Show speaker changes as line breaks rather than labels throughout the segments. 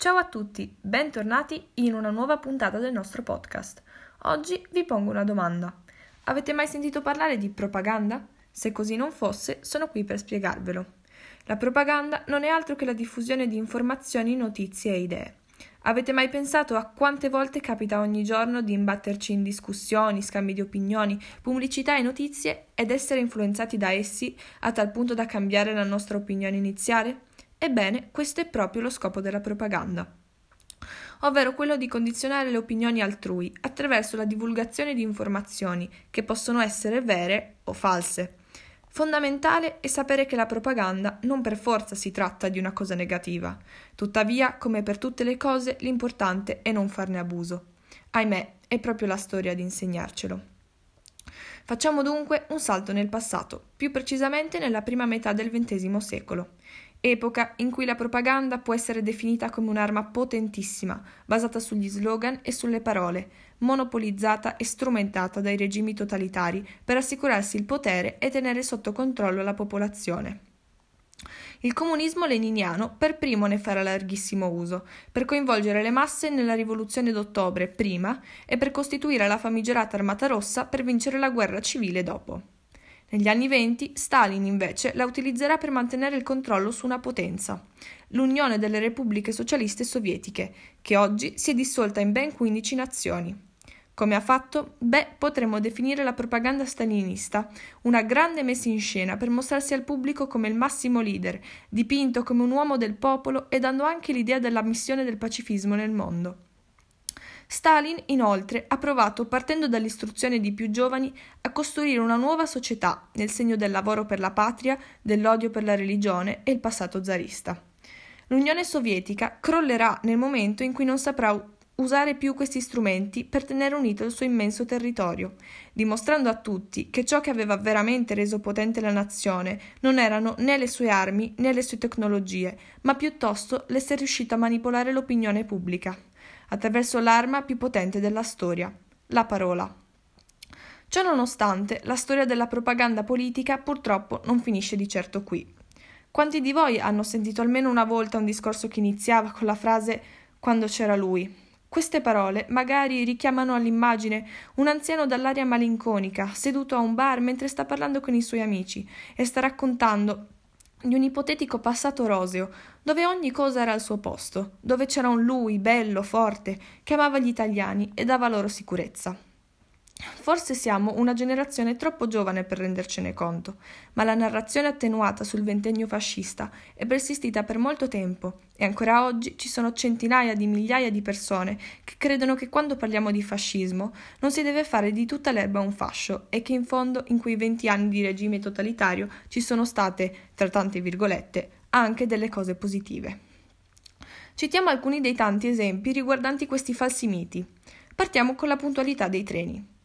Ciao a tutti, bentornati in una nuova puntata del nostro podcast. Oggi vi pongo una domanda. Avete mai sentito parlare di propaganda? Se così non fosse, sono qui per spiegarvelo. La propaganda non è altro che la diffusione di informazioni, notizie e idee. Avete mai pensato a quante volte capita ogni giorno di imbatterci in discussioni, scambi di opinioni, pubblicità e notizie ed essere influenzati da essi a tal punto da cambiare la nostra opinione iniziale? Ebbene, questo è proprio lo scopo della propaganda ovvero quello di condizionare le opinioni altrui attraverso la divulgazione di informazioni che possono essere vere o false. Fondamentale è sapere che la propaganda non per forza si tratta di una cosa negativa. Tuttavia, come per tutte le cose, l'importante è non farne abuso. Ahimè, è proprio la storia ad insegnarcelo. Facciamo dunque un salto nel passato, più precisamente nella prima metà del XX secolo epoca in cui la propaganda può essere definita come un'arma potentissima, basata sugli slogan e sulle parole, monopolizzata e strumentata dai regimi totalitari per assicurarsi il potere e tenere sotto controllo la popolazione. Il comunismo leniniano per primo ne farà larghissimo uso, per coinvolgere le masse nella rivoluzione d'ottobre prima e per costituire la famigerata Armata Rossa per vincere la guerra civile dopo. Negli anni venti Stalin invece la utilizzerà per mantenere il controllo su una potenza, l'Unione delle Repubbliche Socialiste Sovietiche, che oggi si è dissolta in ben 15 nazioni. Come ha fatto? Beh, potremmo definire la propaganda stalinista una grande messa in scena per mostrarsi al pubblico come il massimo leader, dipinto come un uomo del popolo e dando anche l'idea della missione del pacifismo nel mondo. Stalin, inoltre, ha provato, partendo dall'istruzione di più giovani, a costruire una nuova società nel segno del lavoro per la patria, dell'odio per la religione e il passato zarista. L'Unione Sovietica crollerà nel momento in cui non saprà usare più questi strumenti per tenere unito il suo immenso territorio, dimostrando a tutti che ciò che aveva veramente reso potente la nazione non erano né le sue armi né le sue tecnologie, ma piuttosto l'essere riuscito a manipolare l'opinione pubblica attraverso l'arma più potente della storia, la parola. Ciò nonostante, la storia della propaganda politica purtroppo non finisce di certo qui. Quanti di voi hanno sentito almeno una volta un discorso che iniziava con la frase quando c'era lui? Queste parole magari richiamano all'immagine un anziano dall'aria malinconica, seduto a un bar mentre sta parlando con i suoi amici e sta raccontando di un ipotetico passato roseo, dove ogni cosa era al suo posto, dove c'era un lui bello, forte, che amava gli italiani e dava loro sicurezza. Forse siamo una generazione troppo giovane per rendercene conto, ma la narrazione attenuata sul ventennio fascista è persistita per molto tempo e ancora oggi ci sono centinaia di migliaia di persone che credono che quando parliamo di fascismo non si deve fare di tutta l'erba un fascio e che in fondo in quei venti anni di regime totalitario ci sono state, tra tante virgolette, anche delle cose positive. Citiamo alcuni dei tanti esempi riguardanti questi falsi miti. Partiamo con la puntualità dei treni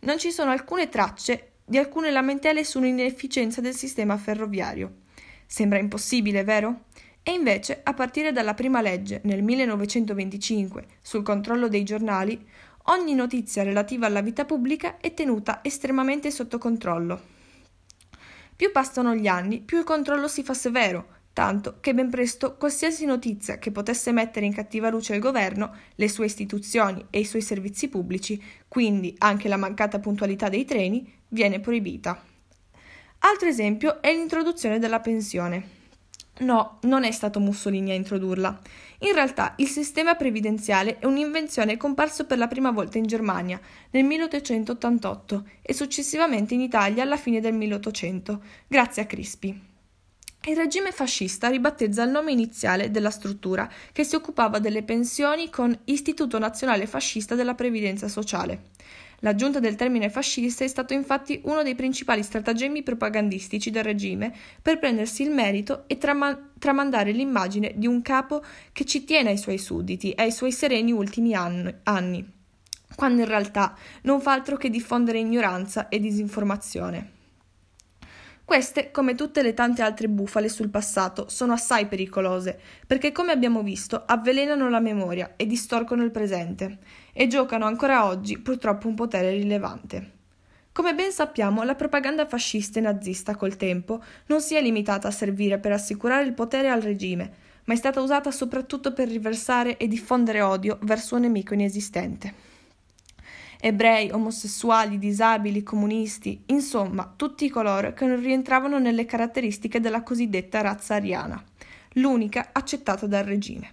non ci sono alcune tracce di alcune lamentele sull'inefficienza del sistema ferroviario. Sembra impossibile, vero? E invece, a partire dalla prima legge nel 1925 sul controllo dei giornali, ogni notizia relativa alla vita pubblica è tenuta estremamente sotto controllo. Più passano gli anni, più il controllo si fa severo, tanto che ben presto qualsiasi notizia che potesse mettere in cattiva luce il governo, le sue istituzioni e i suoi servizi pubblici, quindi anche la mancata puntualità dei treni, viene proibita. Altro esempio è l'introduzione della pensione. No, non è stato Mussolini a introdurla. In realtà il sistema previdenziale è un'invenzione comparso per la prima volta in Germania nel 1888 e successivamente in Italia alla fine del 1800, grazie a Crispi. Il regime fascista ribattezza il nome iniziale della struttura che si occupava delle pensioni con Istituto Nazionale Fascista della Previdenza Sociale. L'aggiunta del termine fascista è stato infatti uno dei principali stratagemmi propagandistici del regime per prendersi il merito e trama- tramandare l'immagine di un capo che ci tiene ai suoi sudditi e ai suoi sereni ultimi anni, anni quando in realtà non fa altro che diffondere ignoranza e disinformazione. Queste, come tutte le tante altre bufale sul passato, sono assai pericolose, perché come abbiamo visto avvelenano la memoria e distorcono il presente, e giocano ancora oggi purtroppo un potere rilevante. Come ben sappiamo, la propaganda fascista e nazista col tempo non si è limitata a servire per assicurare il potere al regime, ma è stata usata soprattutto per riversare e diffondere odio verso un nemico inesistente. Ebrei, omosessuali, disabili, comunisti, insomma, tutti coloro che non rientravano nelle caratteristiche della cosiddetta razza ariana, l'unica accettata dal regime.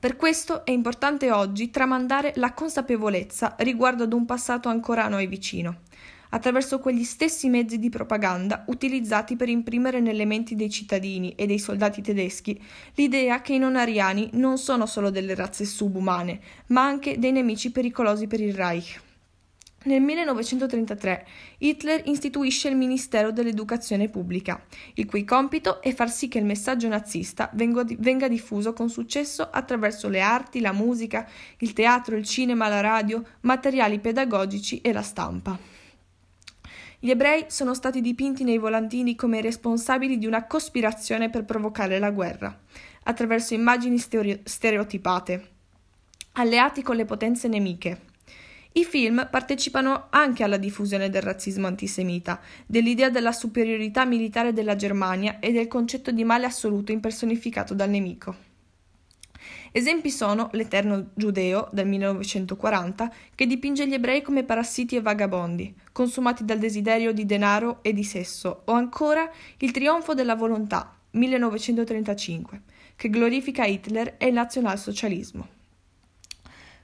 Per questo è importante oggi tramandare la consapevolezza riguardo ad un passato ancora a noi vicino, attraverso quegli stessi mezzi di propaganda utilizzati per imprimere nelle menti dei cittadini e dei soldati tedeschi l'idea che i non ariani non sono solo delle razze subumane, ma anche dei nemici pericolosi per il Reich. Nel 1933 Hitler istituisce il Ministero dell'Educazione Pubblica, il cui compito è far sì che il messaggio nazista venga diffuso con successo attraverso le arti, la musica, il teatro, il cinema, la radio, materiali pedagogici e la stampa. Gli ebrei sono stati dipinti nei volantini come responsabili di una cospirazione per provocare la guerra, attraverso immagini stereotipate, alleati con le potenze nemiche. I film partecipano anche alla diffusione del razzismo antisemita, dell'idea della superiorità militare della Germania e del concetto di male assoluto impersonificato dal nemico. Esempi sono L'Eterno Giudeo del 1940, che dipinge gli ebrei come parassiti e vagabondi, consumati dal desiderio di denaro e di sesso, o ancora Il Trionfo della Volontà 1935, che glorifica Hitler e il nazionalsocialismo.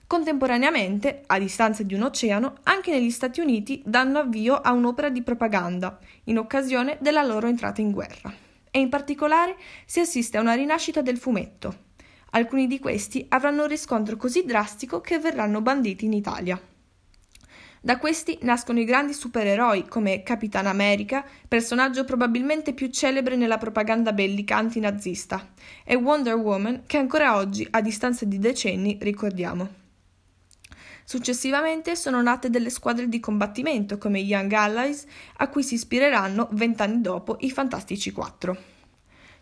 Contemporaneamente, a distanza di un oceano, anche negli Stati Uniti danno avvio a un'opera di propaganda, in occasione della loro entrata in guerra. E in particolare si assiste a una rinascita del fumetto, Alcuni di questi avranno un riscontro così drastico che verranno banditi in Italia. Da questi nascono i grandi supereroi come Capitan America, personaggio probabilmente più celebre nella propaganda bellica antinazista, e Wonder Woman che ancora oggi, a distanza di decenni, ricordiamo. Successivamente sono nate delle squadre di combattimento come i Young Allies, a cui si ispireranno vent'anni dopo i Fantastici Quattro.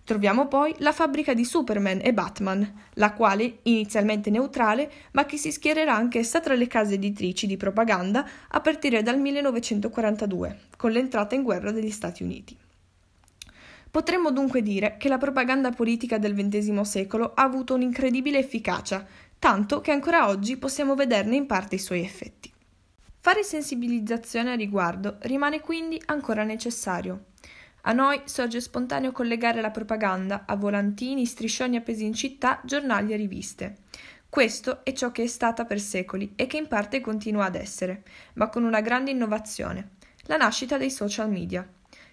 Troviamo poi la fabbrica di Superman e Batman, la quale, inizialmente neutrale, ma che si schiererà anch'essa tra le case editrici di propaganda a partire dal 1942, con l'entrata in guerra degli Stati Uniti. Potremmo dunque dire che la propaganda politica del XX secolo ha avuto un'incredibile efficacia, tanto che ancora oggi possiamo vederne in parte i suoi effetti. Fare sensibilizzazione a riguardo rimane quindi ancora necessario. A noi sorge spontaneo collegare la propaganda a volantini, striscioni appesi in città, giornali e riviste. Questo è ciò che è stata per secoli e che in parte continua ad essere, ma con una grande innovazione, la nascita dei social media.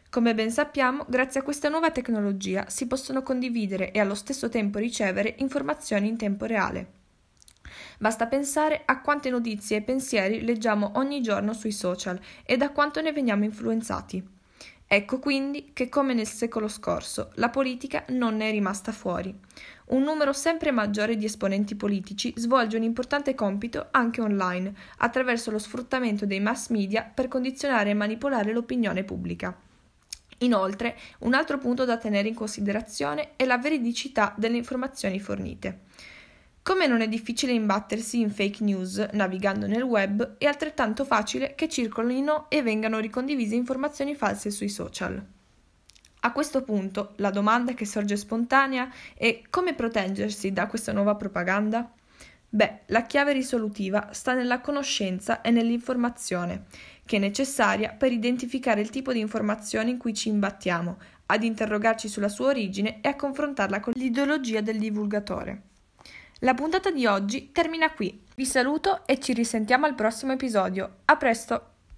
Come ben sappiamo, grazie a questa nuova tecnologia si possono condividere e allo stesso tempo ricevere informazioni in tempo reale. Basta pensare a quante notizie e pensieri leggiamo ogni giorno sui social e da quanto ne veniamo influenzati. Ecco quindi che, come nel secolo scorso, la politica non ne è rimasta fuori. Un numero sempre maggiore di esponenti politici svolge un importante compito anche online, attraverso lo sfruttamento dei mass media per condizionare e manipolare l'opinione pubblica. Inoltre, un altro punto da tenere in considerazione è la veridicità delle informazioni fornite. Come non è difficile imbattersi in fake news navigando nel web, è altrettanto facile che circolino e vengano ricondivise informazioni false sui social. A questo punto la domanda che sorge spontanea è come proteggersi da questa nuova propaganda? Beh, la chiave risolutiva sta nella conoscenza e nell'informazione, che è necessaria per identificare il tipo di informazione in cui ci imbattiamo, ad interrogarci sulla sua origine e a confrontarla con l'ideologia del divulgatore. La puntata di oggi termina qui. Vi saluto e ci risentiamo al prossimo episodio. A presto!